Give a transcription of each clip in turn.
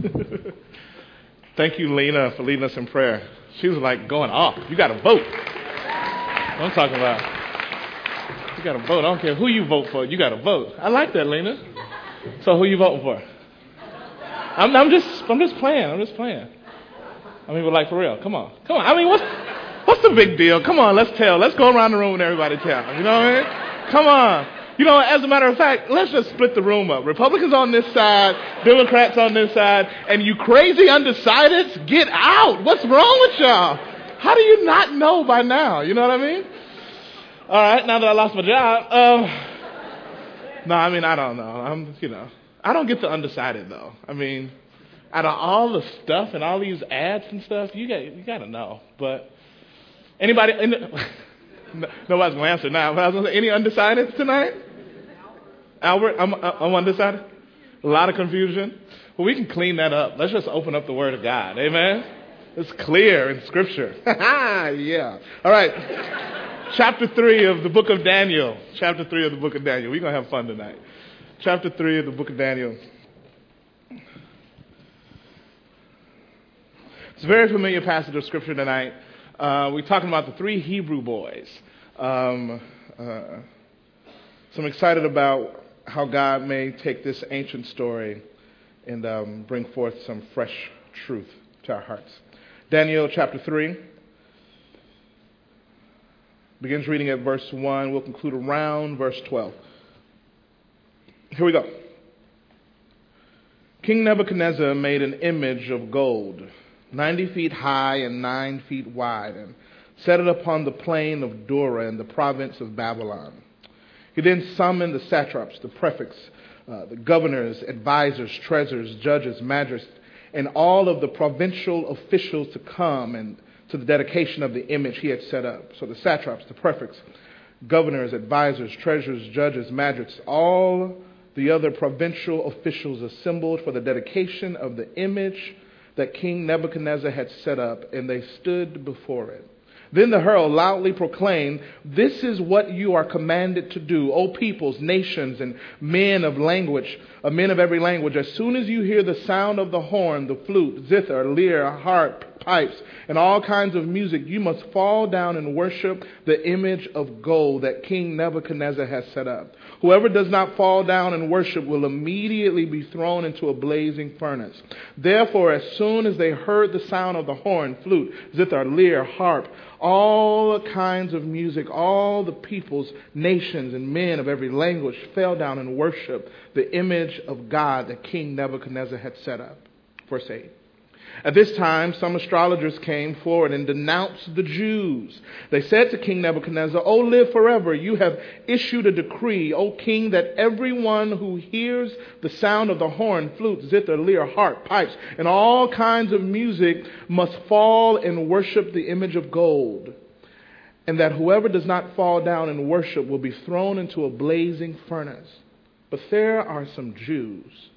Thank you, Lena, for leading us in prayer. She was like going off. You got to vote. I'm talking about. You got to vote. I don't care who you vote for. You got to vote. I like that, Lena. So who you voting for? I'm, I'm just, I'm just playing. I'm just playing. I mean, but like for real. Come on, come on. I mean, what's, what's the big deal? Come on, let's tell. Let's go around the room and everybody tell. You know what I mean? Come on. You know, as a matter of fact, let's just split the room up. Republicans on this side, Democrats on this side, and you crazy undecideds, get out. What's wrong with y'all? How do you not know by now? You know what I mean? All right, now that I lost my job, um, no, I mean I don't know. I'm, you know, I don't get the undecided though. I mean, out of all the stuff and all these ads and stuff, you got you got to know. But anybody, nobody's gonna answer now. But I was gonna say, any undecideds tonight? Albert, I'm, I'm side. A lot of confusion. Well, we can clean that up. Let's just open up the Word of God. Amen. It's clear in Scripture. yeah. All right. Chapter 3 of the book of Daniel. Chapter 3 of the book of Daniel. We're going to have fun tonight. Chapter 3 of the book of Daniel. It's a very familiar passage of Scripture tonight. Uh, we're talking about the three Hebrew boys. Um, uh, so I'm excited about how God may take this ancient story and um, bring forth some fresh truth to our hearts. Daniel chapter 3 begins reading at verse 1. We'll conclude around verse 12. Here we go. King Nebuchadnezzar made an image of gold, 90 feet high and 9 feet wide, and set it upon the plain of Dura in the province of Babylon. He then summoned the satraps, the prefects, uh, the governors, advisors, treasurers, judges, magistrates, and all of the provincial officials to come and to the dedication of the image he had set up. So the satraps, the prefects, governors, advisors, treasurers, judges, magistrates, all the other provincial officials assembled for the dedication of the image that King Nebuchadnezzar had set up, and they stood before it. Then the herald loudly proclaimed, This is what you are commanded to do, O peoples, nations, and men of language, uh, men of every language. As soon as you hear the sound of the horn, the flute, zither, lyre, harp, pipes, and all kinds of music, you must fall down and worship the image of gold that King Nebuchadnezzar has set up. Whoever does not fall down and worship will immediately be thrown into a blazing furnace. Therefore, as soon as they heard the sound of the horn, flute, zither, lyre, harp, all kinds of music, all the peoples, nations, and men of every language fell down and worshiped the image of God that King Nebuchadnezzar had set up. Verse 8. At this time, some astrologers came forward and denounced the Jews. They said to King Nebuchadnezzar, O live forever. You have issued a decree, O king, that everyone who hears the sound of the horn, flute, zither, lyre, harp, pipes, and all kinds of music must fall and worship the image of gold. And that whoever does not fall down and worship will be thrown into a blazing furnace. But there are some Jews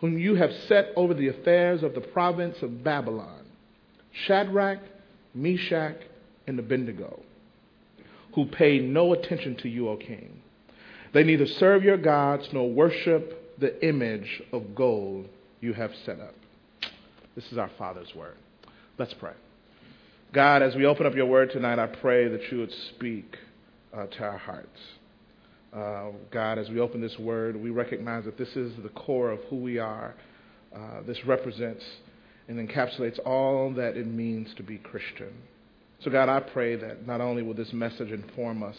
whom you have set over the affairs of the province of Babylon, Shadrach, Meshach, and Abednego, who pay no attention to you, O king. They neither serve your gods nor worship the image of gold you have set up. This is our Father's word. Let's pray. God, as we open up your word tonight, I pray that you would speak uh, to our hearts. Uh, God, as we open this word, we recognize that this is the core of who we are. Uh, this represents and encapsulates all that it means to be Christian. So, God, I pray that not only will this message inform us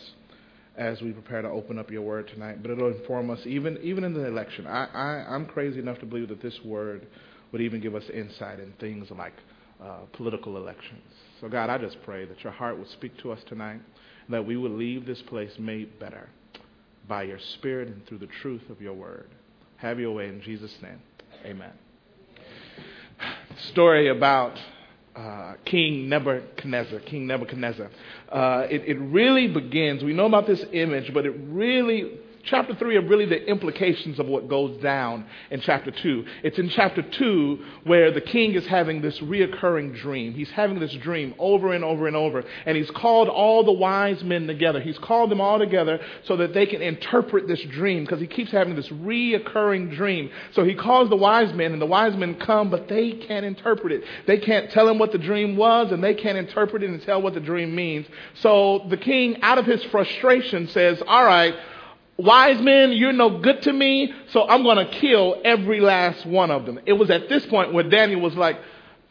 as we prepare to open up your word tonight, but it'll inform us even, even in the election. I, I, I'm crazy enough to believe that this word would even give us insight in things like uh, political elections. So, God, I just pray that your heart would speak to us tonight, that we would leave this place made better by your Spirit and through the truth of your word. Have your way in Jesus' name. Amen. Story about uh, King Nebuchadnezzar. King Nebuchadnezzar. Uh, it, it really begins, we know about this image, but it really chapter 3 are really the implications of what goes down in chapter 2. It's in chapter 2 where the king is having this reoccurring dream. He's having this dream over and over and over. And he's called all the wise men together. He's called them all together so that they can interpret this dream because he keeps having this reoccurring dream. So he calls the wise men, and the wise men come, but they can't interpret it. They can't tell him what the dream was, and they can't interpret it and tell what the dream means. So the king, out of his frustration, says, All right, wise men, you're no good to me, so I'm going to kill every last one of them. It was at this point where Daniel was like,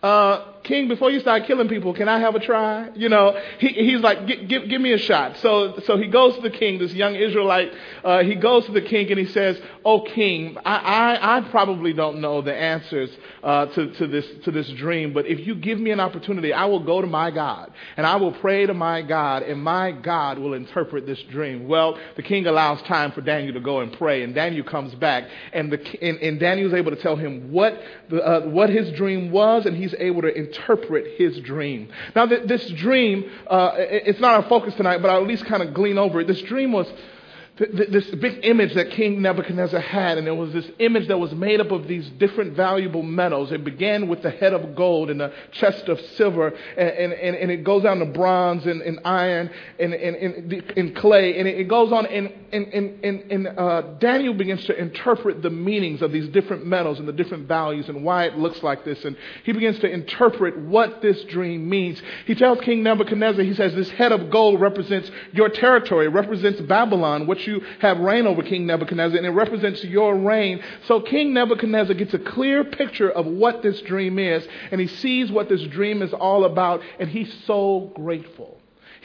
uh, King, before you start killing people, can I have a try? You know, he, he's like, give, give me a shot. So, so he goes to the king, this young Israelite. Uh, he goes to the king and he says, "Oh, king, I, I, I probably don't know the answers uh, to, to this to this dream, but if you give me an opportunity, I will go to my God and I will pray to my God, and my God will interpret this dream." Well, the king allows time for Daniel to go and pray, and Daniel comes back, and the and, and Daniel's able to tell him what the, uh, what his dream was, and he's able to interpret interpret his dream. Now, this dream, uh, it's not our focus tonight, but I'll at least kind of glean over it. This dream was this big image that King Nebuchadnezzar had, and it was this image that was made up of these different valuable metals. It began with the head of gold and the chest of silver, and, and, and it goes down to bronze and, and iron and, and, and, clay, and it goes on. And, and, and, and uh, Daniel begins to interpret the meanings of these different metals and the different values and why it looks like this. And he begins to interpret what this dream means. He tells King Nebuchadnezzar, he says, This head of gold represents your territory, represents Babylon, which you have reign over King Nebuchadnezzar, and it represents your reign. So King Nebuchadnezzar gets a clear picture of what this dream is, and he sees what this dream is all about, and he's so grateful.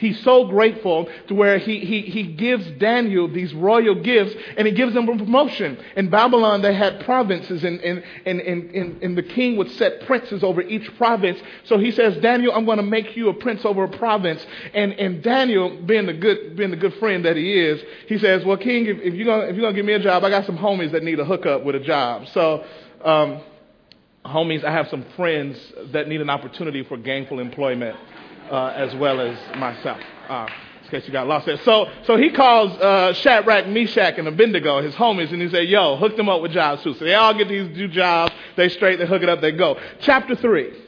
He's so grateful to where he, he, he gives Daniel these royal gifts and he gives him a promotion. In Babylon, they had provinces and, and, and, and, and the king would set princes over each province. So he says, Daniel, I'm going to make you a prince over a province. And, and Daniel, being the good, being the good friend that he is, he says, well, king, if, if you're going if you're going to give me a job, I got some homies that need a hookup with a job. So, um, homies, I have some friends that need an opportunity for gainful employment uh, as well as myself. Uh, in case you got lost there. So, so he calls uh, Shadrach, Meshach, and Abednego, his homies, and he said, yo, hook them up with jobs too. So they all get these new jobs. They straight, they hook it up, they go. Chapter 3.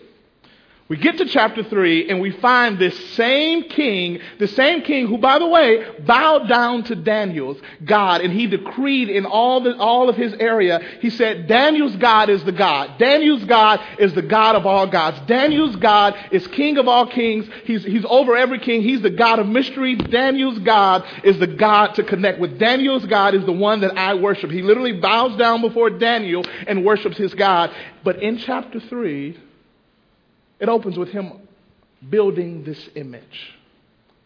We get to chapter 3 and we find this same king, the same king who, by the way, bowed down to Daniel's God and he decreed in all, the, all of his area, he said, Daniel's God is the God. Daniel's God is the God of all gods. Daniel's God is king of all kings. He's, he's over every king. He's the God of mystery. Daniel's God is the God to connect with. Daniel's God is the one that I worship. He literally bows down before Daniel and worships his God. But in chapter 3, it opens with him building this image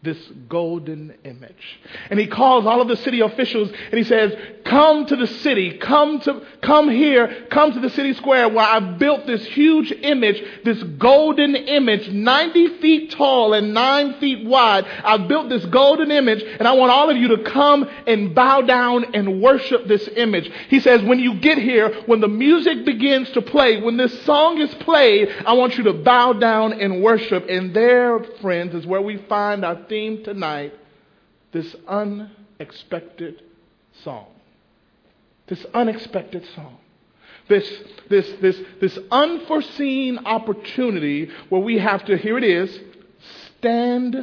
this golden image. And he calls all of the city officials and he says, come to the city, come to, come here, come to the city square where I built this huge image, this golden image, 90 feet tall and 9 feet wide. I built this golden image and I want all of you to come and bow down and worship this image. He says, when you get here, when the music begins to play, when this song is played, I want you to bow down and worship. And there, friends, is where we find our theme tonight this unexpected song. This unexpected song. This, this, this, this unforeseen opportunity where we have to, here it is, stand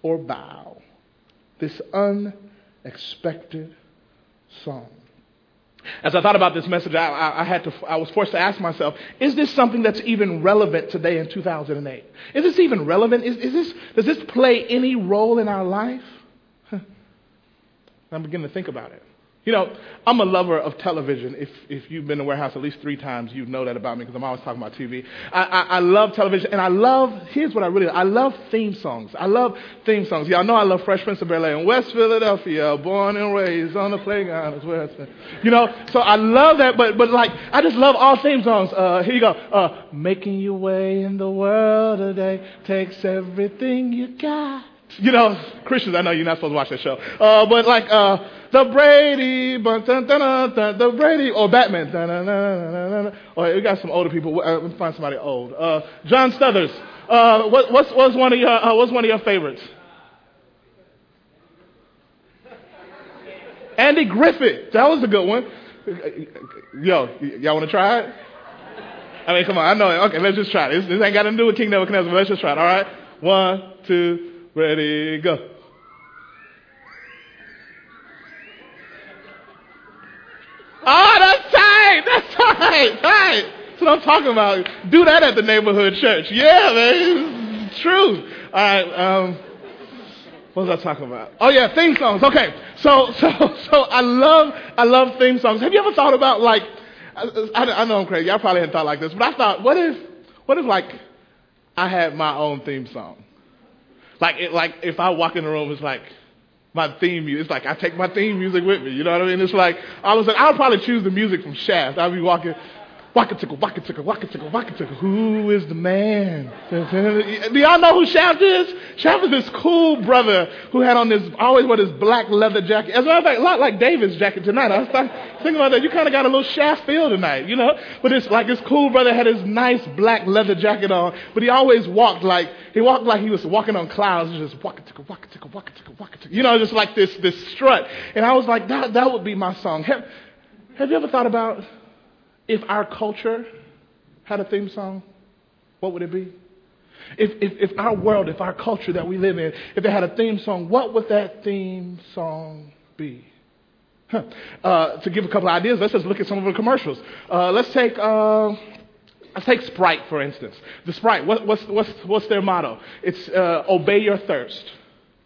or bow. This unexpected song. As I thought about this message, I, I, had to, I was forced to ask myself, is this something that's even relevant today in 2008? Is this even relevant? Is, is this, does this play any role in our life? I'm beginning to think about it. You know, I'm a lover of television. If, if you've been to warehouse at least three times, you know that about me because I'm always talking about TV. I, I, I love television, and I love, here's what I really, I love theme songs. I love theme songs. Y'all know I love Fresh Prince of Bel-Air in West Philadelphia, born and raised on the playground is where. You know, so I love that, but, but like, I just love all theme songs. Uh, here you go. Uh, making your way in the world today takes everything you got. You know, Christians, I know you're not supposed to watch that show. Uh, but like, uh, the Brady, the Brady, or Batman. Or we got some older people. Uh, let me find somebody old. Uh, John Stuthers. Uh, what, what's, what's, one of your, uh, what's one of your favorites? Andy Griffith. That was a good one. Yo, y'all want to try it? I mean, come on. I know it. Okay, let's just try it. This, this ain't got to do with King Nebuchadnezzar, but let's just try it. All right? One, two, ready, go. Oh, that's tight. That's tight. Tight. That's what I'm talking about. Do that at the neighborhood church. Yeah, man. True. All right. Um, what was I talking about? Oh yeah, theme songs. Okay. So, so, so I love, I love theme songs. Have you ever thought about like, I, I know I'm crazy. I probably hadn't thought like this, but I thought, what if, what if like, I had my own theme song? Like, it, like if I walk in the room, it's like, my theme music. It's like I take my theme music with me. You know what I mean? It's like all of a sudden I'll probably choose the music from Shaft. I'll be walking, waka tickle, waka tickle, waka tickle, waka tickle. Who is the man? Do y'all know who Shaft is? Shaft is this cool brother who had on this always wore this black leather jacket. As a matter of fact, a lot like David's jacket tonight. I was thinking about that. You kind of got a little Shaft feel tonight, you know? But it's like this cool brother had his nice black leather jacket on, but he always walked like he walked like he was walking on clouds, just waka tickle, waka tickle, waka tickle, waka tickle. You know, just like this this strut. And I was like, that that would be my song. Have, have you ever thought about if our culture had a theme song, what would it be? If, if, if our world, if our culture that we live in, if it had a theme song, what would that theme song be? Huh. Uh, to give a couple of ideas, let's just look at some of the commercials. Uh, let's take uh, let's take Sprite for instance. The Sprite, what, what's what's what's their motto? It's uh, obey your thirst.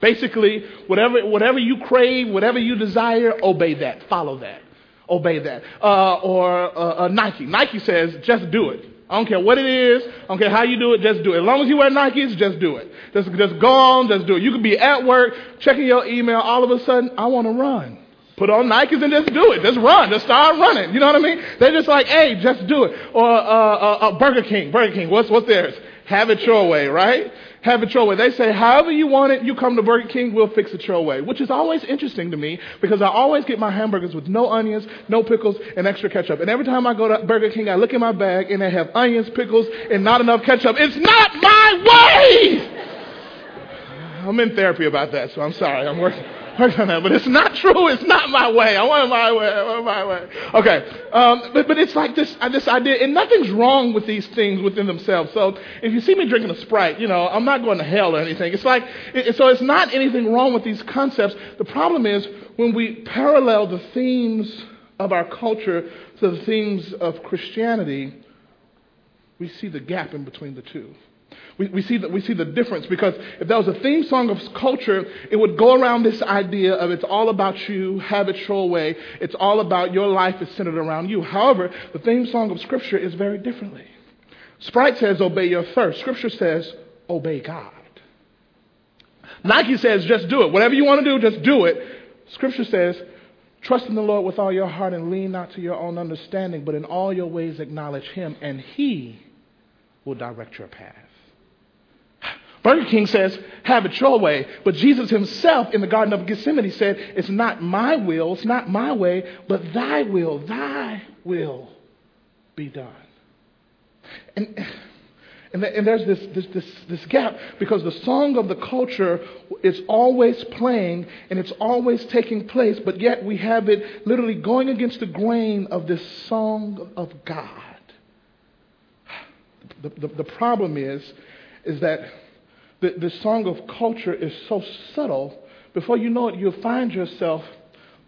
Basically, whatever whatever you crave, whatever you desire, obey that, follow that obey that. Uh, or uh, uh, Nike. Nike says, just do it. I don't care what it is. I don't care how you do it. Just do it. As long as you wear Nikes, just do it. Just, just go on. Just do it. You could be at work, checking your email. All of a sudden, I want to run. Put on Nikes and just do it. Just run. Just start running. You know what I mean? They're just like, hey, just do it. Or uh, uh, uh, Burger King. Burger King. What's what's theirs? Have it your way, right? Have it your way. They say, however you want it, you come to Burger King, we'll fix it your way. Which is always interesting to me because I always get my hamburgers with no onions, no pickles, and extra ketchup. And every time I go to Burger King, I look in my bag and they have onions, pickles, and not enough ketchup. It's not my way! I'm in therapy about that, so I'm sorry. I'm working. But it's not true. It's not my way. I want my way. I want my way. Okay. Um, but, but it's like this, this idea, and nothing's wrong with these things within themselves. So if you see me drinking a Sprite, you know, I'm not going to hell or anything. It's like, it, so it's not anything wrong with these concepts. The problem is when we parallel the themes of our culture to the themes of Christianity, we see the gap in between the two. We, we, see the, we see the difference because if that was a theme song of culture, it would go around this idea of it's all about you, have it your way. It's all about your life is centered around you. However, the theme song of Scripture is very differently. Sprite says, obey your thirst. Scripture says, obey God. Nike says, just do it. Whatever you want to do, just do it. Scripture says, trust in the Lord with all your heart and lean not to your own understanding, but in all your ways acknowledge Him, and He will direct your path. Burger King says, have it your way. But Jesus himself in the Garden of Gethsemane said, it's not my will, it's not my way, but thy will, thy will be done. And, and, and there's this, this, this, this gap because the song of the culture is always playing and it's always taking place, but yet we have it literally going against the grain of this song of God. The, the, the problem is, is that the, the song of culture is so subtle, before you know it, you'll find yourself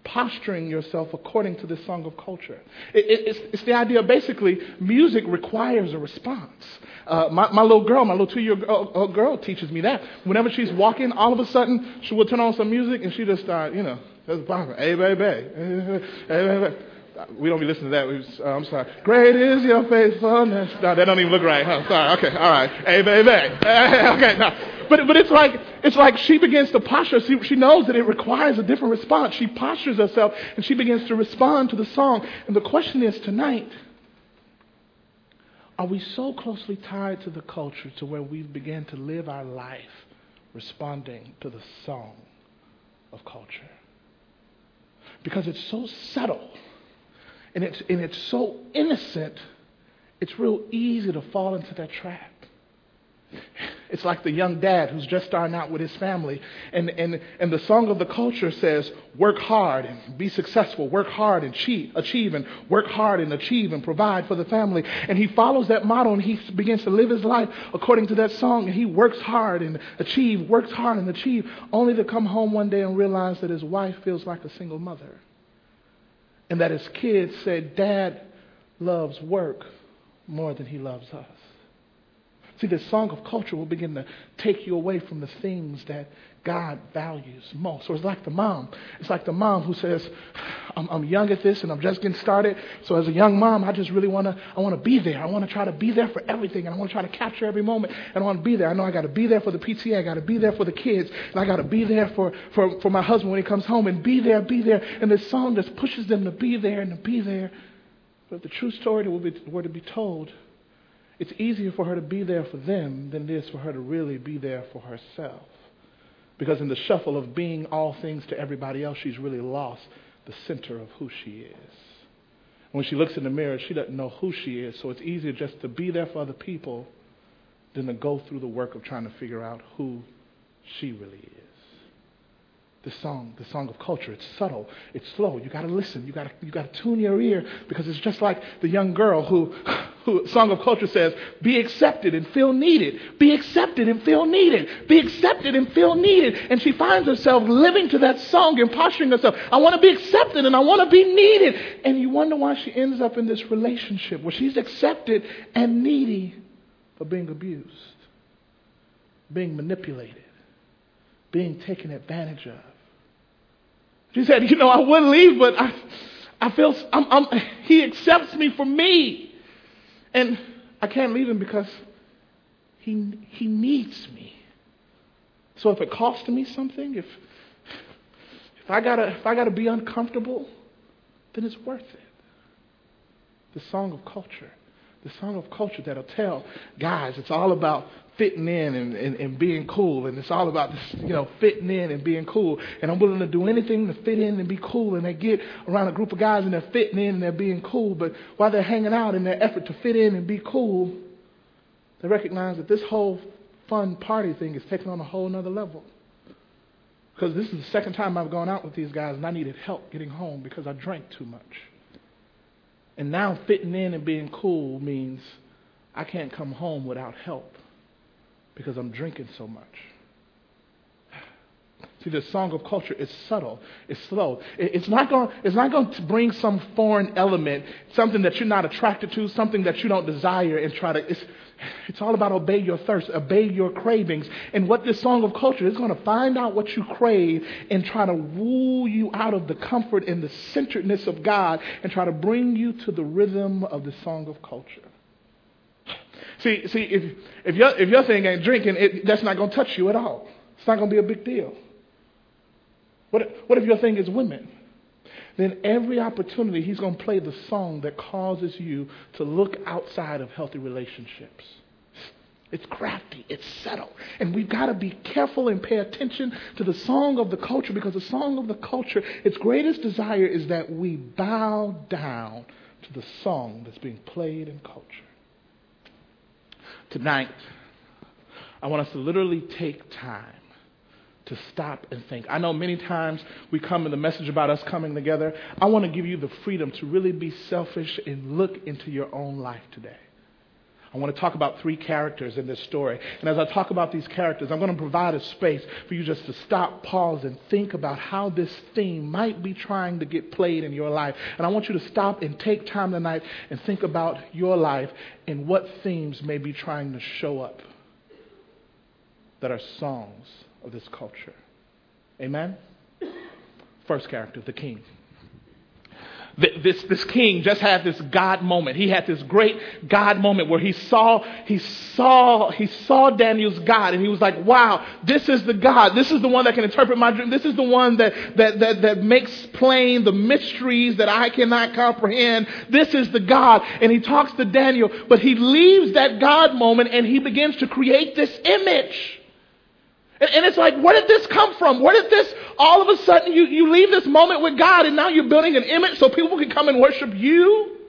posturing yourself according to this song of culture. It, it, it's, it's, the idea basically music requires a response. Uh, my, my, little girl, my little two year girl, girl, teaches me that. Whenever she's walking, all of a sudden she will turn on some music and she just start, you know, just bopping. Hey, baby. Hey, baby we don't be listening to that. Uh, I'm sorry. Great is your faithfulness. No, that don't even look right. Huh? Sorry. Okay. All right. Hey, baby. okay. No. But, but it's like, it's like she begins to posture. She, she knows that it requires a different response. She postures herself and she begins to respond to the song. And the question is tonight, are we so closely tied to the culture to where we begin to live our life responding to the song of culture? Because it's so subtle and it's, and it's so innocent, it's real easy to fall into that trap. It's like the young dad who's just starting out with his family. And, and, and the song of the culture says, work hard and be successful, work hard and achieve, achieve, and work hard and achieve and provide for the family. And he follows that model and he begins to live his life according to that song. And he works hard and achieve, works hard and achieve, only to come home one day and realize that his wife feels like a single mother. And that his kids said, Dad loves work more than he loves us. See, this song of culture will begin to take you away from the things that God values most. So it's like the mom. It's like the mom who says, I'm, I'm young at this and I'm just getting started. So as a young mom, I just really want to, I want to be there. I want to try to be there for everything. And I want to try to capture every moment. And I want to be there. I know I got to be there for the PTA. I got to be there for the kids. And I got to be there for, for, for my husband when he comes home and be there, be there. And this song just pushes them to be there and to be there. But the true story that were to be told, it's easier for her to be there for them than it is for her to really be there for herself. Because in the shuffle of being all things to everybody else, she's really lost the center of who she is. When she looks in the mirror, she doesn't know who she is, so it's easier just to be there for other people than to go through the work of trying to figure out who she really is the song, the song of culture. It's subtle, it's slow. You got to listen. You got to you got to tune your ear because it's just like the young girl who, who song of culture says, "Be accepted and feel needed. Be accepted and feel needed. Be accepted and feel needed." And she finds herself living to that song and posturing herself. I want to be accepted and I want to be needed. And you wonder why she ends up in this relationship where she's accepted and needy for being abused, being manipulated, being taken advantage of she said, You know, I would leave, but I, I feel I'm, I'm, he accepts me for me. And I can't leave him because he, he needs me. So if it costs me something, if, if I gotta if I gotta be uncomfortable, then it's worth it. The song of culture. The song of culture that'll tell guys it's all about fitting in and, and, and being cool. And it's all about this, you know, fitting in and being cool. And I'm willing to do anything to fit in and be cool. And they get around a group of guys and they're fitting in and they're being cool. But while they're hanging out in their effort to fit in and be cool, they recognize that this whole fun party thing is taking on a whole nother level. Because this is the second time I've gone out with these guys and I needed help getting home because I drank too much. And now fitting in and being cool means I can't come home without help because I'm drinking so much. See, the song of culture is subtle. It's slow. It's not going. It's not going to bring some foreign element, something that you're not attracted to, something that you don't desire, and try to. It's, it's all about obey your thirst, obey your cravings, and what this song of culture is going to find out what you crave and try to woo you out of the comfort and the centeredness of God, and try to bring you to the rhythm of the song of culture. See, see, if, if, your, if your thing ain't drinking, it, that's not going to touch you at all. It's not going to be a big deal. What, what if your thing is women? Then every opportunity, he's going to play the song that causes you to look outside of healthy relationships. It's crafty, it's subtle. And we've got to be careful and pay attention to the song of the culture because the song of the culture, its greatest desire is that we bow down to the song that's being played in culture tonight, I want us to literally take time to stop and think. I know many times we come in the message about us coming together. I want to give you the freedom to really be selfish and look into your own life today. I want to talk about three characters in this story. And as I talk about these characters, I'm going to provide a space for you just to stop, pause, and think about how this theme might be trying to get played in your life. And I want you to stop and take time tonight and think about your life and what themes may be trying to show up that are songs of this culture. Amen? First character, the king this, this king just had this God moment. He had this great God moment where he saw, he saw, he saw Daniel's God and he was like, wow, this is the God. This is the one that can interpret my dream. This is the one that, that, that, that makes plain the mysteries that I cannot comprehend. This is the God. And he talks to Daniel, but he leaves that God moment and he begins to create this image. And, and, it's like, where did this come from? Where did this, all of a sudden, you, you leave this moment with God and now you're building an image so people can come and worship you?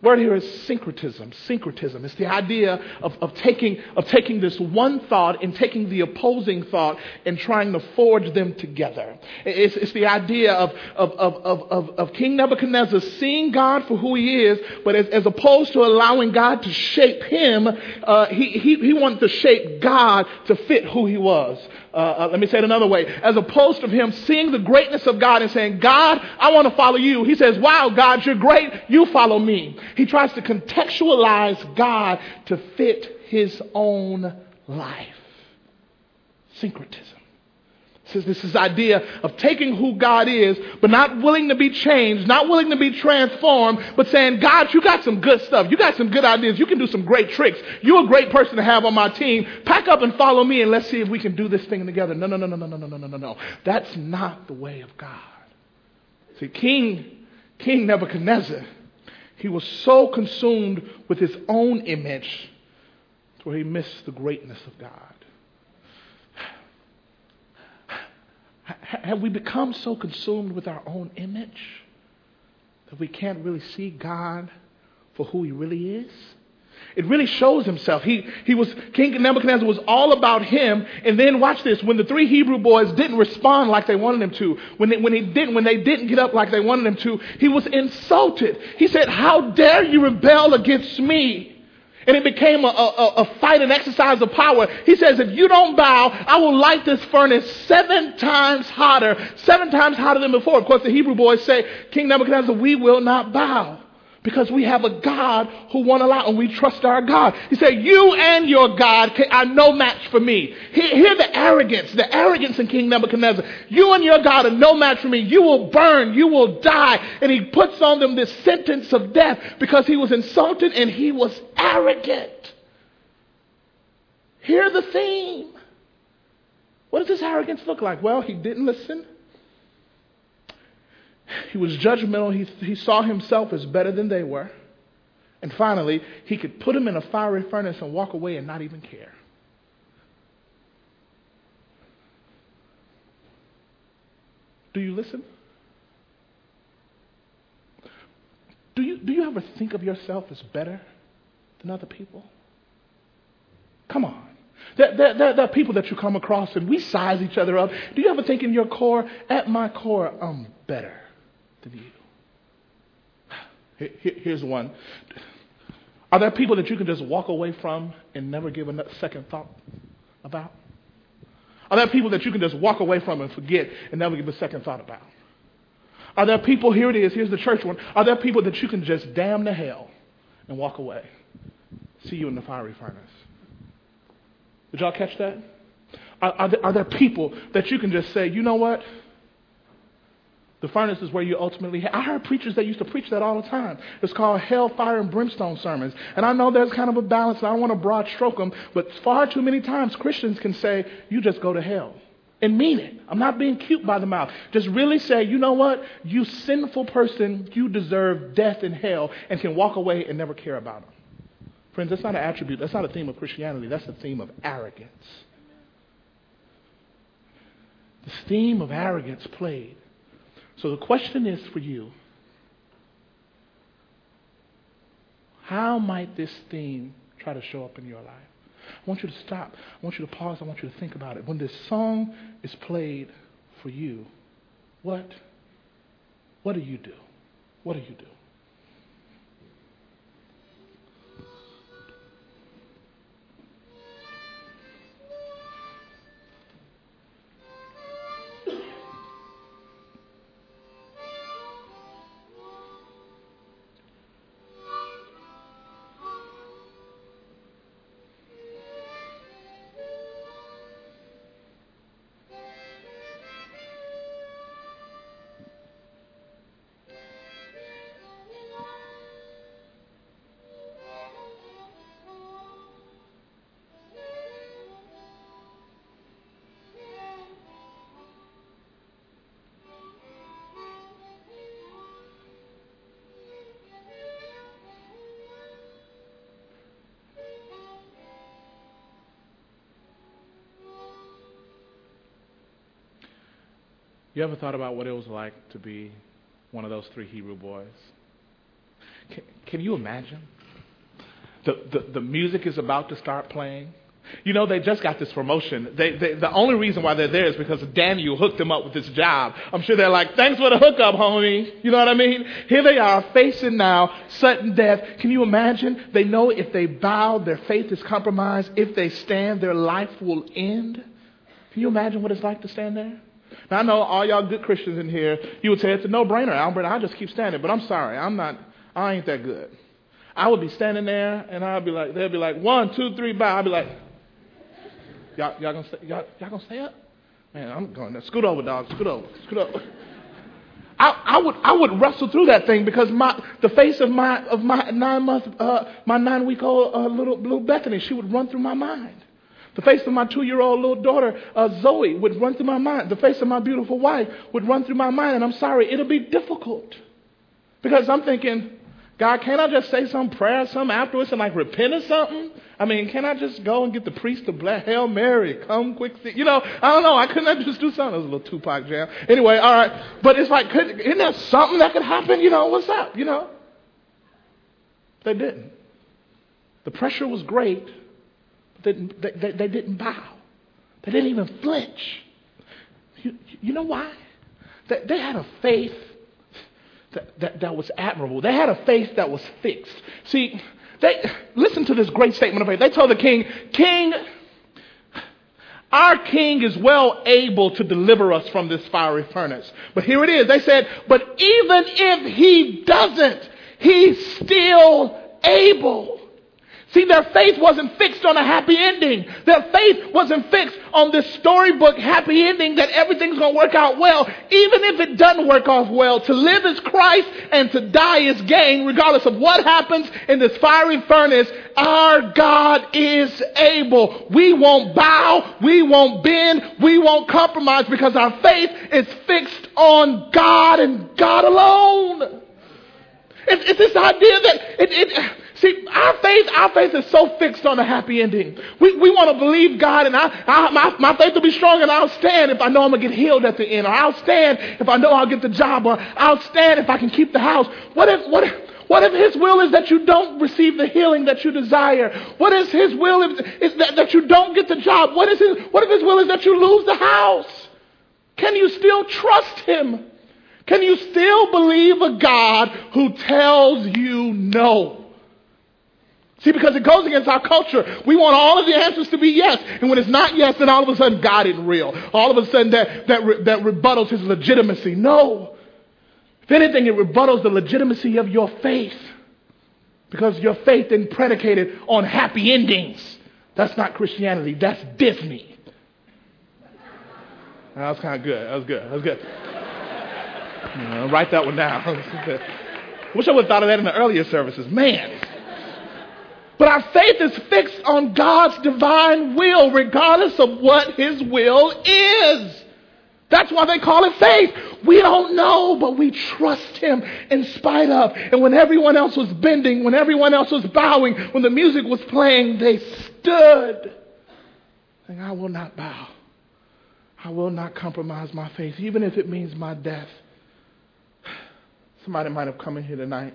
Word here is syncretism. Syncretism. It's the idea of, of, taking, of taking this one thought and taking the opposing thought and trying to forge them together. It's, it's the idea of, of, of, of, of King Nebuchadnezzar seeing God for who he is, but as, as opposed to allowing God to shape him, uh, he, he, he wanted to shape God to fit who he was. Uh, uh, let me say it another way. As opposed to him seeing the greatness of God and saying, God, I want to follow you. He says, wow, God, you're great. You follow me. He tries to contextualize God to fit his own life. Syncretism. Says this is idea of taking who God is, but not willing to be changed, not willing to be transformed, but saying, God, you got some good stuff. You got some good ideas. You can do some great tricks. You're a great person to have on my team. Pack up and follow me and let's see if we can do this thing together. No, no, no, no, no, no, no, no, no, no. That's not the way of God. See, King, King Nebuchadnezzar, he was so consumed with his own image where he missed the greatness of God. Have we become so consumed with our own image that we can't really see God for who he really is? It really shows himself. He, he was, King Nebuchadnezzar was all about him. And then watch this. When the three Hebrew boys didn't respond like they wanted him to, when they, when he didn't, when they didn't get up like they wanted them to, he was insulted. He said, how dare you rebel against me? And it became a, a, a, fight, an exercise of power. He says, if you don't bow, I will light this furnace seven times hotter, seven times hotter than before. Of course, the Hebrew boys say, King Nebuchadnezzar, we will not bow. Because we have a God who won't allow, and we trust our God. He said, You and your God are no match for me. Hear, hear the arrogance, the arrogance in King Nebuchadnezzar. You and your God are no match for me. You will burn, you will die. And he puts on them this sentence of death because he was insulted and he was arrogant. Hear the theme. What does this arrogance look like? Well, he didn't listen. He was judgmental. He, he saw himself as better than they were. And finally, he could put them in a fiery furnace and walk away and not even care. Do you listen? Do you, do you ever think of yourself as better than other people? Come on. There, there, are people that you come across and we size each other up. Do you ever think in your core, at my core, I'm better? Than you. Here's one. Are there people that you can just walk away from and never give a second thought about? Are there people that you can just walk away from and forget and never give a second thought about? Are there people, here it is, here's the church one. Are there people that you can just damn to hell and walk away? See you in the fiery furnace. Did y'all catch that? Are, are, there, are there people that you can just say, you know what? The furnace is where you ultimately. I heard preachers that used to preach that all the time. It's called hellfire and brimstone sermons. And I know there's kind of a balance, I don't want to broad stroke them, but far too many times Christians can say, you just go to hell. And mean it. I'm not being cute by the mouth. Just really say, you know what? You sinful person, you deserve death in hell, and can walk away and never care about them. Friends, that's not an attribute. That's not a theme of Christianity. That's a theme of arrogance. The theme of arrogance played so the question is for you how might this theme try to show up in your life? I want you to stop. I want you to pause. I want you to think about it. When this song is played for you, what what do you do? What do you do? You ever thought about what it was like to be one of those three Hebrew boys? Can, Can you imagine? The, the, the music is about to start playing. You know, they just got this promotion. They, they, the only reason why they're there is because Daniel hooked them up with this job. I'm sure they're like, thanks for the hookup, homie. You know what I mean? Here they are facing now sudden death. Can you imagine? They know if they bow, their faith is compromised. If they stand, their life will end. Can you imagine what it's like to stand there? Now, I know all y'all good Christians in here, you would say it's a no-brainer, Albert. I just keep standing. But I'm sorry. I'm not, I ain't that good. I would be standing there and I'd be like, they'd be like, one, two, three, bow. I'd be like, Y'all, y'all gonna stay, y'all, y'all gonna stay up? Man, I'm going to scoot over, dog. Scoot over. Scoot over. I, I would I would wrestle through that thing because my the face of my of my nine month uh, my nine week old uh, little little Bethany she would run through my mind. The face of my two year old little daughter uh, Zoe would run through my mind. The face of my beautiful wife would run through my mind. And I'm sorry, it'll be difficult because I'm thinking, God, can't I just say some prayer, some afterwards, and like repent or something? I mean, can I just go and get the priest to bless Hail Mary, come quick? See? You know, I don't know. I couldn't just do something. It was a little Tupac jam. Anyway, all right. But it's like, could, isn't there something that could happen? You know, what's up? You know? They didn't. The pressure was great, they, they, they didn't bow. They didn't even flinch. You, you know why? They, they had a faith that, that, that was admirable. They had a faith that was fixed. See, they, listen to this great statement of faith. They told the king, King, our king is well able to deliver us from this fiery furnace. But here it is. They said, but even if he doesn't, he's still able. See, their faith wasn't fixed on a happy ending. Their faith wasn't fixed on this storybook happy ending that everything's going to work out well. Even if it doesn't work off well, to live is Christ and to die is gain, regardless of what happens in this fiery furnace. Our God is able. We won't bow. We won't bend. We won't compromise because our faith is fixed on God and God alone. It's, it's this idea that it, it See, our faith, our faith is so fixed on a happy ending. We, we want to believe God, and I, I, my, my faith will be strong, and I'll stand if I know I'm going to get healed at the end, or I'll stand if I know I'll get the job, or I'll stand if I can keep the house. What if, what if, what if His will is that you don't receive the healing that you desire? What is His will is, is that, that you don't get the job? What, is his, what if His will is that you lose the house? Can you still trust Him? Can you still believe a God who tells you no? See, because it goes against our culture. We want all of the answers to be yes. And when it's not yes, then all of a sudden God isn't real. All of a sudden that, that, re, that rebuttals his legitimacy. No. If anything, it rebuttals the legitimacy of your faith. Because your faith is predicated on happy endings. That's not Christianity. That's Disney. That was kind of good. That was good. That was good. You know, write that one down. Wish I would have thought of that in the earlier services. Man. But our faith is fixed on God's divine will, regardless of what His will is. That's why they call it faith. We don't know, but we trust Him in spite of. And when everyone else was bending, when everyone else was bowing, when the music was playing, they stood. Saying, I will not bow. I will not compromise my faith, even if it means my death. Somebody might have come in here tonight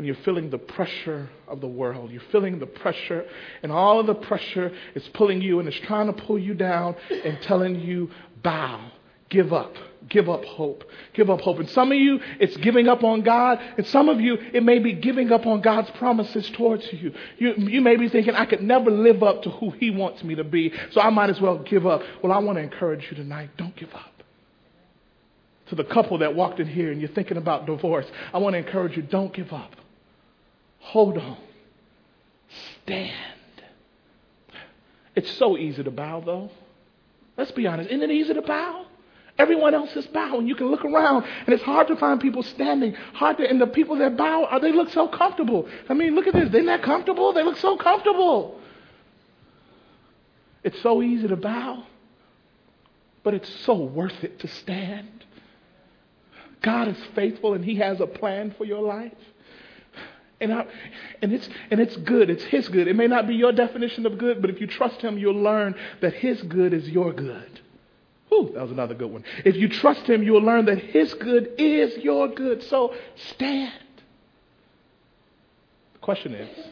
and you're feeling the pressure of the world. You're feeling the pressure, and all of the pressure is pulling you and it's trying to pull you down and telling you, bow, give up, give up hope, give up hope. And some of you, it's giving up on God, and some of you, it may be giving up on God's promises towards you. You, you may be thinking, I could never live up to who He wants me to be, so I might as well give up. Well, I want to encourage you tonight don't give up to the couple that walked in here and you're thinking about divorce, I want to encourage you don't give up. Hold on. Stand. It's so easy to bow, though. Let's be honest. Isn't it easy to bow? Everyone else is bowing. You can look around, and it's hard to find people standing. Hard to, and the people that bow, they look so comfortable. I mean, look at this. They're not comfortable. They look so comfortable. It's so easy to bow, but it's so worth it to stand. God is faithful, and He has a plan for your life. And, I, and, it's, and it's good. It's His good. It may not be your definition of good, but if you trust Him, you'll learn that His good is your good. Whew, that was another good one. If you trust Him, you'll learn that His good is your good. So stand. The question is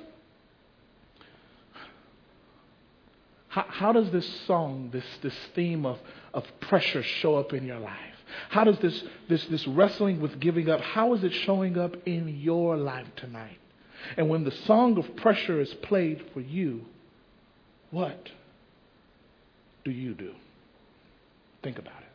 how, how does this song, this, this theme of, of pressure show up in your life? How does this, this, this wrestling with giving up, how is it showing up in your life tonight? And when the song of pressure is played for you, what do you do? Think about it.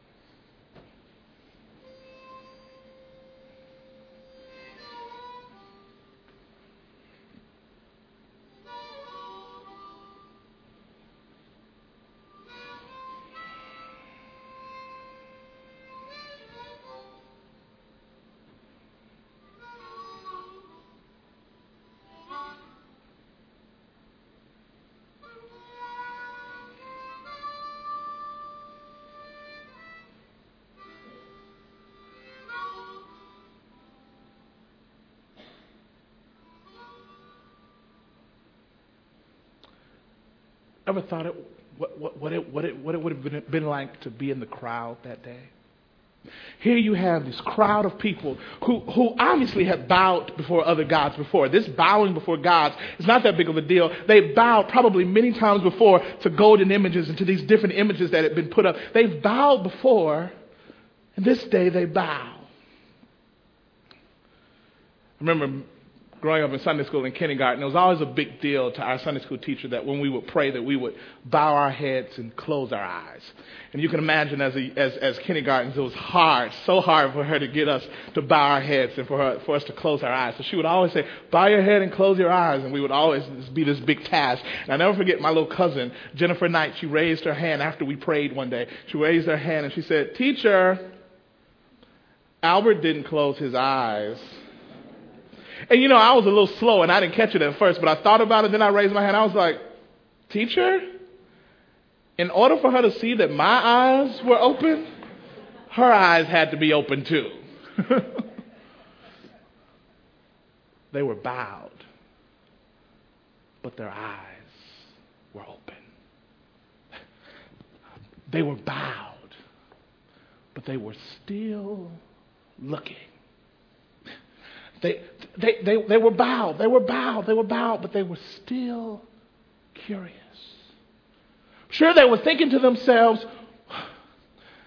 Ever thought it, what, what, what, it, what, it, what it would have been, been like to be in the crowd that day? Here you have this crowd of people who, who obviously had bowed before other gods before. This bowing before gods is not that big of a deal. They bowed probably many times before to golden images and to these different images that had been put up. They've bowed before, and this day they bow. I remember growing up in Sunday school and kindergarten, it was always a big deal to our Sunday school teacher that when we would pray that we would bow our heads and close our eyes. And you can imagine as, a, as, as kindergartens, it was hard, so hard for her to get us to bow our heads and for, her, for us to close our eyes. So she would always say, bow your head and close your eyes. And we would always be this big task. And I never forget my little cousin, Jennifer Knight, she raised her hand after we prayed one day. She raised her hand and she said, teacher, Albert didn't close his eyes. And you know, I was a little slow and I didn't catch it at first, but I thought about it, then I raised my hand. I was like, Teacher, in order for her to see that my eyes were open, her eyes had to be open too. they were bowed, but their eyes were open. They were bowed, but they were still looking. They, they, they, they were bowed, they were bowed, they were bowed, but they were still curious. Sure, they were thinking to themselves,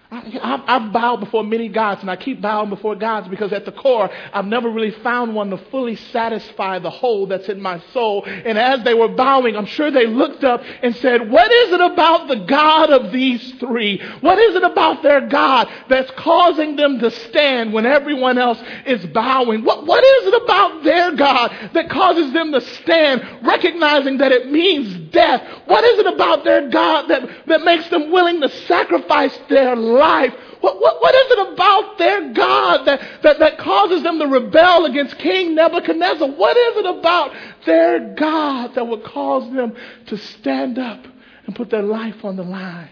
I, I've bowed before many gods, and I keep bowing before gods because at the core, I've never really found one to fully satisfy the hole that's in my soul. And as they were bowing, I'm sure they looked up and said, What is it about the God of these three? What is it about their God that's causing them to stand when everyone else is bowing? What, what is it about their God that causes them to stand, recognizing that it means death? What is it about their God that, that makes them willing to sacrifice their life? What, what, what is it about their God that, that, that causes them to rebel against King Nebuchadnezzar? What is it about their God that would cause them to stand up and put their life on the line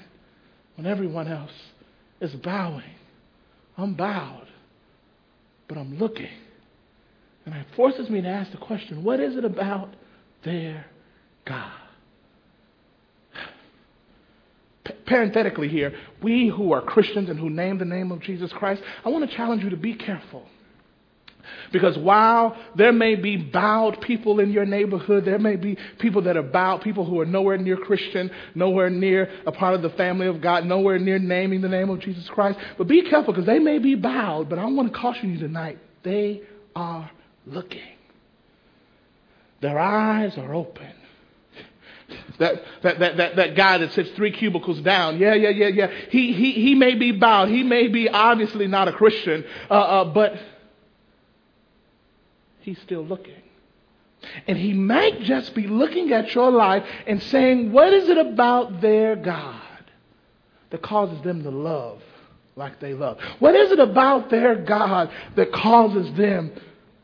when everyone else is bowing? I'm bowed, but I'm looking. And it forces me to ask the question what is it about their God? Parenthetically here, we who are Christians and who name the name of Jesus Christ, I want to challenge you to be careful. Because while there may be bowed people in your neighborhood, there may be people that are bowed, people who are nowhere near Christian, nowhere near a part of the family of God, nowhere near naming the name of Jesus Christ. But be careful because they may be bowed, but I want to caution you tonight. They are looking. Their eyes are open. That, that, that, that, that guy that sits three cubicles down. Yeah, yeah, yeah, yeah. He, he, he may be bowed. He may be obviously not a Christian, uh, uh, but he's still looking. And he might just be looking at your life and saying, What is it about their God that causes them to love like they love? What is it about their God that causes them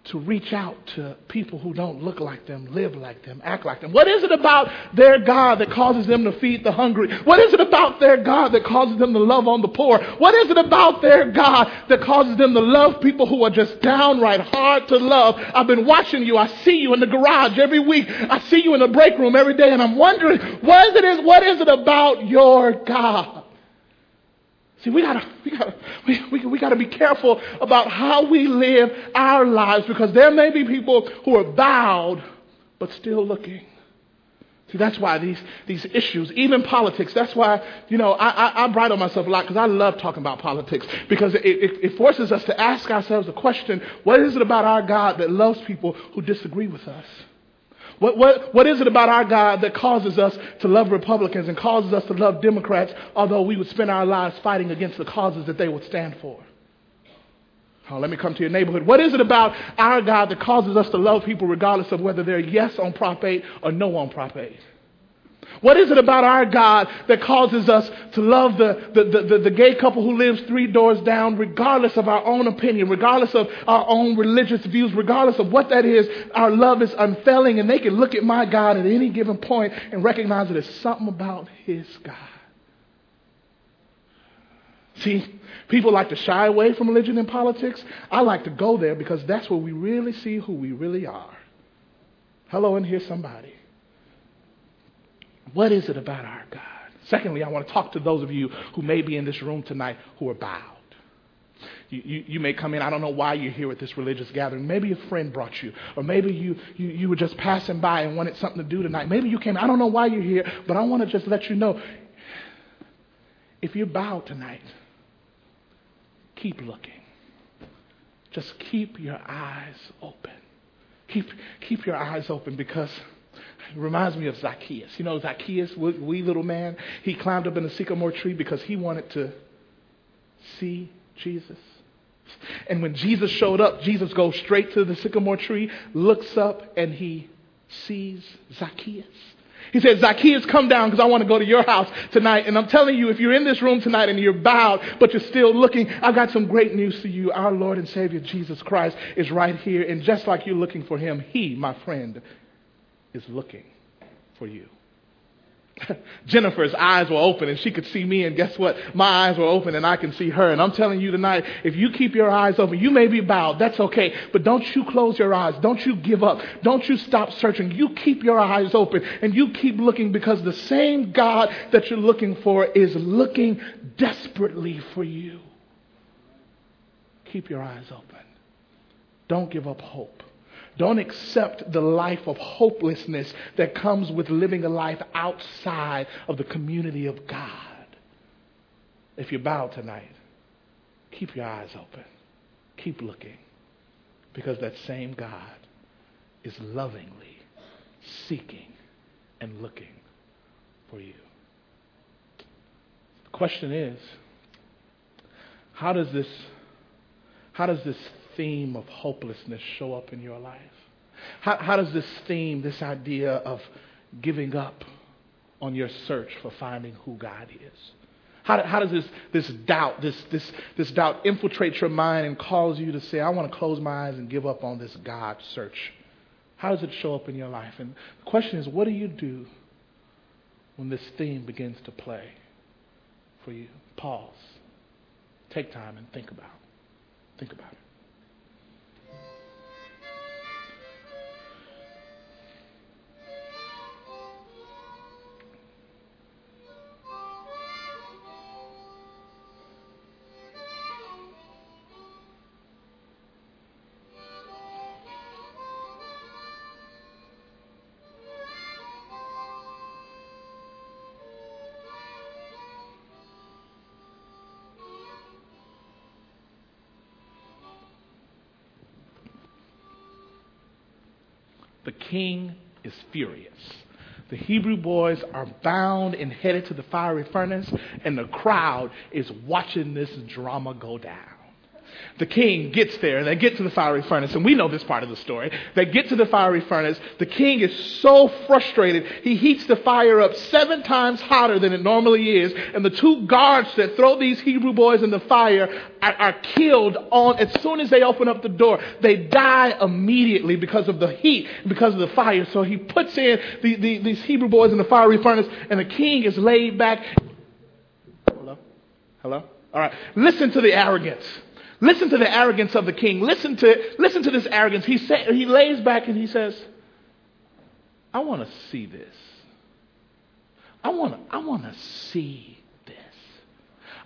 to reach out to people who don't look like them, live like them, act like them? What is it about their God that causes them to feed the hungry? What is it about their God that causes them to love on the poor? What is it about their God that causes them to love people who are just downright hard to love? I've been watching you. I see you in the garage every week. I see you in the break room every day, and I'm wondering, what is it, what is it about your God? See, we gotta, we gotta, we, we, we gotta be careful about how we live our lives because there may be people who are bowed, but still looking. See, that's why these, these issues, even politics, that's why, you know, I, I, I bridle myself a lot because I love talking about politics because it, it, it forces us to ask ourselves the question what is it about our God that loves people who disagree with us? What, what, what is it about our God that causes us to love Republicans and causes us to love Democrats, although we would spend our lives fighting against the causes that they would stand for? Oh, let me come to your neighborhood. What is it about our God that causes us to love people regardless of whether they're yes on Prop 8 or no on Prop 8? What is it about our God that causes us to love the, the, the, the, gay couple who lives three doors down, regardless of our own opinion, regardless of our own religious views, regardless of what that is? Our love is unfailing, and they can look at my God at any given point and recognize that there's something about His God. See, people like to shy away from religion and politics. I like to go there because that's where we really see who we really are. Hello, and here's somebody. What is it about our God? Secondly, I want to talk to those of you who may be in this room tonight who are bowed. You, you, you, may come in. I don't know why you're here at this religious gathering. Maybe a friend brought you, or maybe you, you, you were just passing by and wanted something to do tonight. Maybe you came. I don't know why you're here, but I want to just let you know if you're bowed tonight, keep looking. Just keep your eyes open. Keep, keep your eyes open because it reminds me of Zacchaeus. You know, Zacchaeus, wee little man, he climbed up in the sycamore tree because he wanted to see Jesus. And when Jesus showed up, Jesus goes straight to the sycamore tree, looks up, and he sees Zacchaeus. He said, Zacchaeus, come down because I want to go to your house tonight. And I'm telling you, if you're in this room tonight and you're bowed, but you're still looking, I've got some great news to you. Our Lord and Savior Jesus Christ is right here. And just like you're looking for him, he, my friend, is looking for you. Jennifer's eyes were open and she could see me, and guess what? My eyes were open and I can see her. And I'm telling you tonight, if you keep your eyes open, you may be bowed, that's okay. But don't you close your eyes. Don't you give up. Don't you stop searching. You keep your eyes open and you keep looking because the same God that you're looking for is looking desperately for you. Keep your eyes open. Don't give up hope. Don't accept the life of hopelessness that comes with living a life outside of the community of God. If you're bowed tonight, keep your eyes open. Keep looking. Because that same God is lovingly seeking and looking for you. The question is, how does this how does this theme of hopelessness show up in your life? How, how does this theme, this idea of giving up on your search for finding who God is? How, how does this, this doubt, this, this, this doubt infiltrate your mind and cause you to say, I want to close my eyes and give up on this God search? How does it show up in your life? And the question is, what do you do when this theme begins to play for you? Pause. Take time and think about it. Think about it. King is furious. The Hebrew boys are bound and headed to the fiery furnace, and the crowd is watching this drama go down. The king gets there and they get to the fiery furnace, and we know this part of the story. They get to the fiery furnace. The king is so frustrated, he heats the fire up seven times hotter than it normally is, and the two guards that throw these Hebrew boys in the fire are, are killed on as soon as they open up the door. They die immediately because of the heat, because of the fire. So he puts in the, the, these Hebrew boys in the fiery furnace, and the king is laid back. Hello? Hello? All right. Listen to the arrogance. Listen to the arrogance of the king. Listen to, listen to this arrogance. He, say, he lays back and he says, I want to see this. I want to, I want to see this.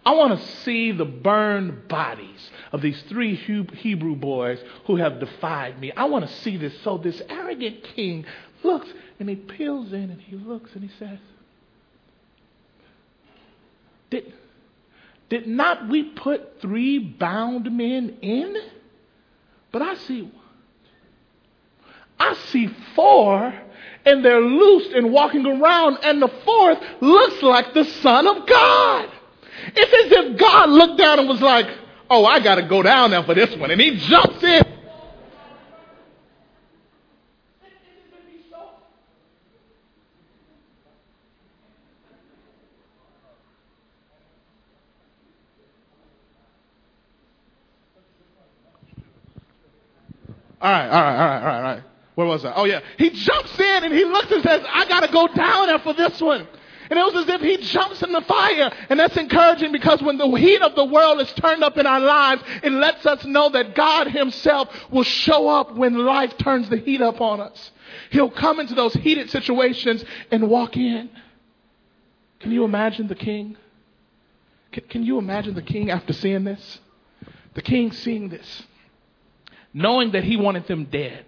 I want to see the burned bodies of these three Hebrew boys who have defied me. I want to see this. So this arrogant king looks and he peels in and he looks and he says, Did, did not we put three bound men in? But I see I see four and they're loosed and walking around, and the fourth looks like the Son of God. It's as if God looked down and was like, Oh, I got to go down there for this one. And he jumps in. All right, all right, all right, all right, all right. Where was I? Oh, yeah. He jumps in and he looks and says, I got to go down there for this one. And it was as if he jumps in the fire. And that's encouraging because when the heat of the world is turned up in our lives, it lets us know that God himself will show up when life turns the heat up on us. He'll come into those heated situations and walk in. Can you imagine the king? Can, can you imagine the king after seeing this? The king seeing this, knowing that he wanted them dead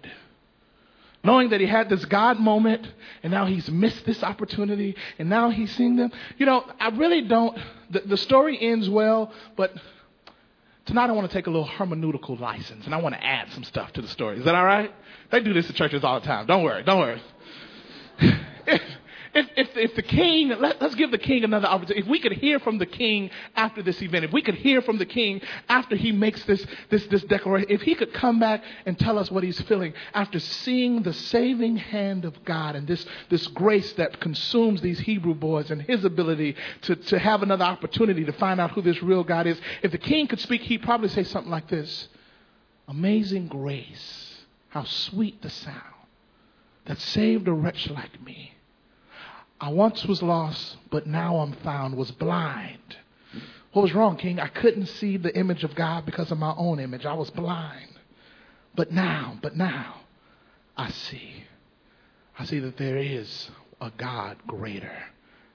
knowing that he had this God moment and now he's missed this opportunity and now he's seeing them. You know, I really don't, the, the story ends well, but tonight I want to take a little hermeneutical license and I want to add some stuff to the story. Is that all right? They do this at churches all the time. Don't worry, don't worry. if, if, if the king, let, us give the king another opportunity. If we could hear from the king after this event, if we could hear from the king after he makes this, this, this declaration, if he could come back and tell us what he's feeling after seeing the saving hand of God and this, this grace that consumes these Hebrew boys and his ability to, to have another opportunity to find out who this real God is, if the king could speak, he'd probably say something like this Amazing grace, how sweet the sound that saved a wretch like me. I once was lost, but now I'm found, was blind. What was wrong, King? I couldn't see the image of God because of my own image. I was blind. But now, but now, I see. I see that there is a God greater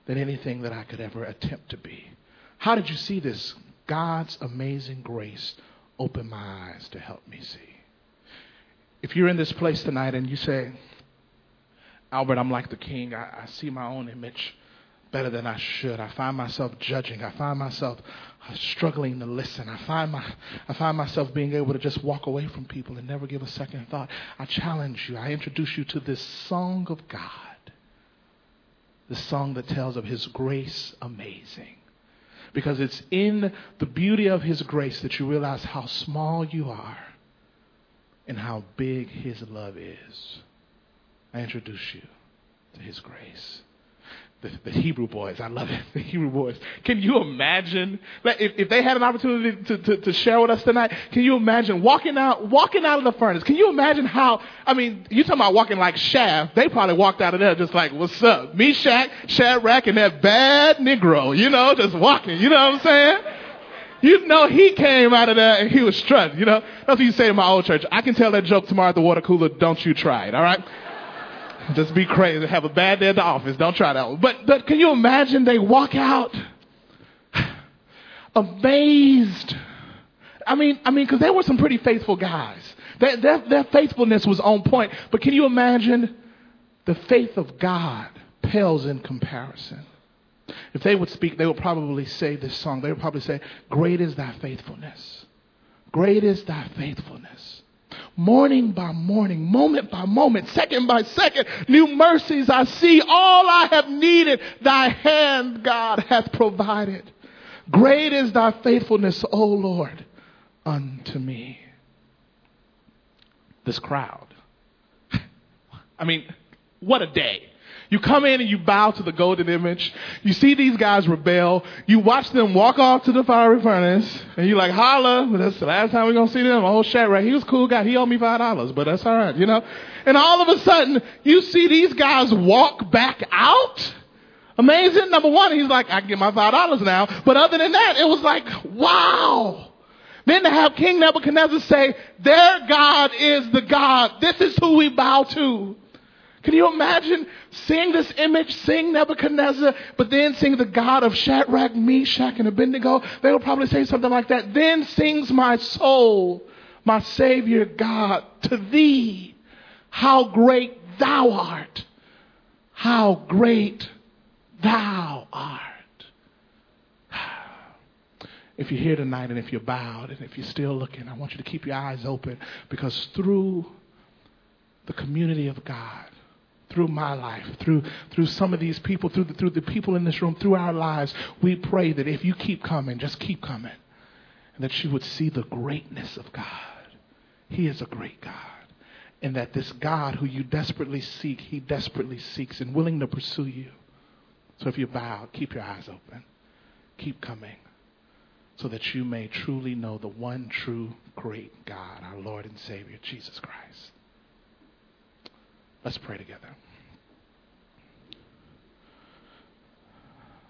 than anything that I could ever attempt to be. How did you see this? God's amazing grace opened my eyes to help me see. If you're in this place tonight and you say, Albert, I'm like the king. I, I see my own image better than I should. I find myself judging. I find myself uh, struggling to listen. I find, my, I find myself being able to just walk away from people and never give a second thought. I challenge you. I introduce you to this song of God, the song that tells of His grace amazing. Because it's in the beauty of His grace that you realize how small you are and how big His love is. I introduce you to his grace. The, the, Hebrew boys, I love it. The Hebrew boys. Can you imagine if, if they had an opportunity to, to, to, share with us tonight? Can you imagine walking out, walking out of the furnace? Can you imagine how? I mean, you talking about walking like Shaft? They probably walked out of there just like, "What's up, me Meshach, Shadrach, and that bad Negro?" You know, just walking. You know what I'm saying? You know, he came out of there and he was strutting. You know, that's what you say in my old church. I can tell that joke tomorrow at the water cooler. Don't you try it? All right. Just be crazy. Have a bad day at the office. Don't try that one. But, but can you imagine they walk out amazed? I mean, I mean, because they were some pretty faithful guys. Their, their, their faithfulness was on point. But can you imagine the faith of God pales in comparison? If they would speak, they would probably say this song. They would probably say, Great is thy faithfulness. Great is thy faithfulness morning by morning, moment by moment, second by second, new mercies I see. All I have needed, thy hand, God, hath provided. Great is thy faithfulness, O Lord, unto me. This crowd. I mean, what a day. You come in and you bow to the golden image. You see these guys rebel. You watch them walk off to the fiery furnace, and you're like, holla, but that's the last time we're going to see them. Oh, Shadrach, he was a cool guy. He owed me $5, but that's all right, you know? And all of a sudden, you see these guys walk back out. Amazing. Number one, he's like, I can get my $5 now. But other than that, it was like, wow. Then to have King Nebuchadnezzar say, their God is the God. This is who we bow to. Can you imagine seeing this image, seeing Nebuchadnezzar, but then seeing the God of Shadrach, Meshach, and Abednego? They will probably say something like that. Then sings my soul, my Savior God, to thee. How great thou art! How great thou art! If you're here tonight and if you're bowed and if you're still looking, I want you to keep your eyes open because through the community of God, through my life, through, through some of these people, through the, through the people in this room, through our lives, we pray that if you keep coming, just keep coming, and that you would see the greatness of God. He is a great God. And that this God who you desperately seek, he desperately seeks and willing to pursue you. So if you bow, keep your eyes open. Keep coming so that you may truly know the one true great God, our Lord and Savior, Jesus Christ. Let's pray together.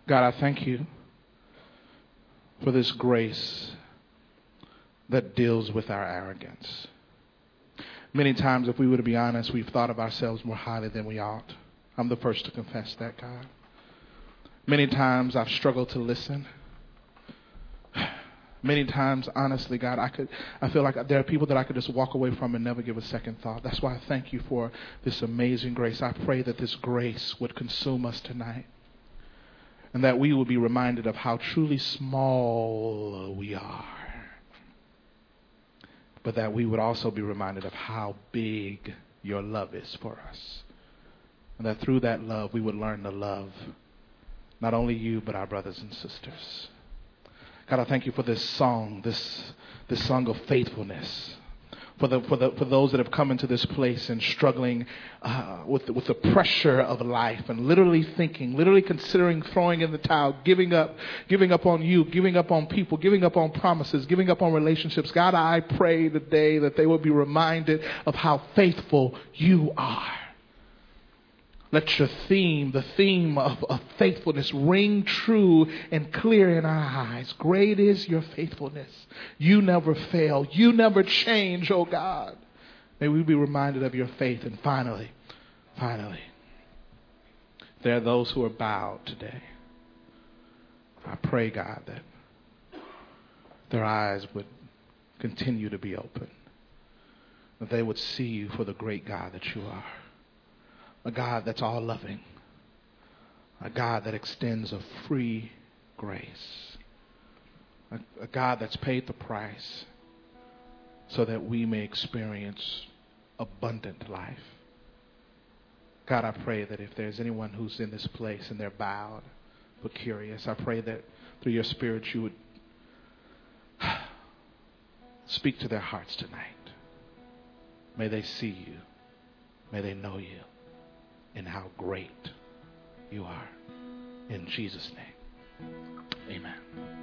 God, I thank you for this grace that deals with our arrogance. Many times, if we were to be honest, we've thought of ourselves more highly than we ought. I'm the first to confess that, God. Many times I've struggled to listen. Many times, honestly, God, I could, I feel like there are people that I could just walk away from and never give a second thought. That's why I thank you for this amazing grace. I pray that this grace would consume us tonight, and that we will be reminded of how truly small we are, but that we would also be reminded of how big your love is for us, and that through that love we would learn to love not only you but our brothers and sisters. God, I thank you for this song, this, this song of faithfulness. For, the, for, the, for those that have come into this place and struggling uh, with, with the pressure of life and literally thinking, literally considering throwing in the towel, giving up, giving up on you, giving up on people, giving up on promises, giving up on relationships. God, I pray today that they will be reminded of how faithful you are. Let your theme, the theme of, of faithfulness, ring true and clear in our eyes. Great is your faithfulness. You never fail. You never change, oh God. May we be reminded of your faith. And finally, finally, there are those who are bowed today. I pray, God, that their eyes would continue to be open, that they would see you for the great God that you are a God that's all loving, a God that extends a free grace, a, a, God that's paid the price so that we may experience abundant life. God, I pray that if there's anyone who's in this place and they're bowed but curious, I pray that through your Spirit you would speak to their hearts tonight. May they see you. May they know you and how great you are. In Jesus' name, amen.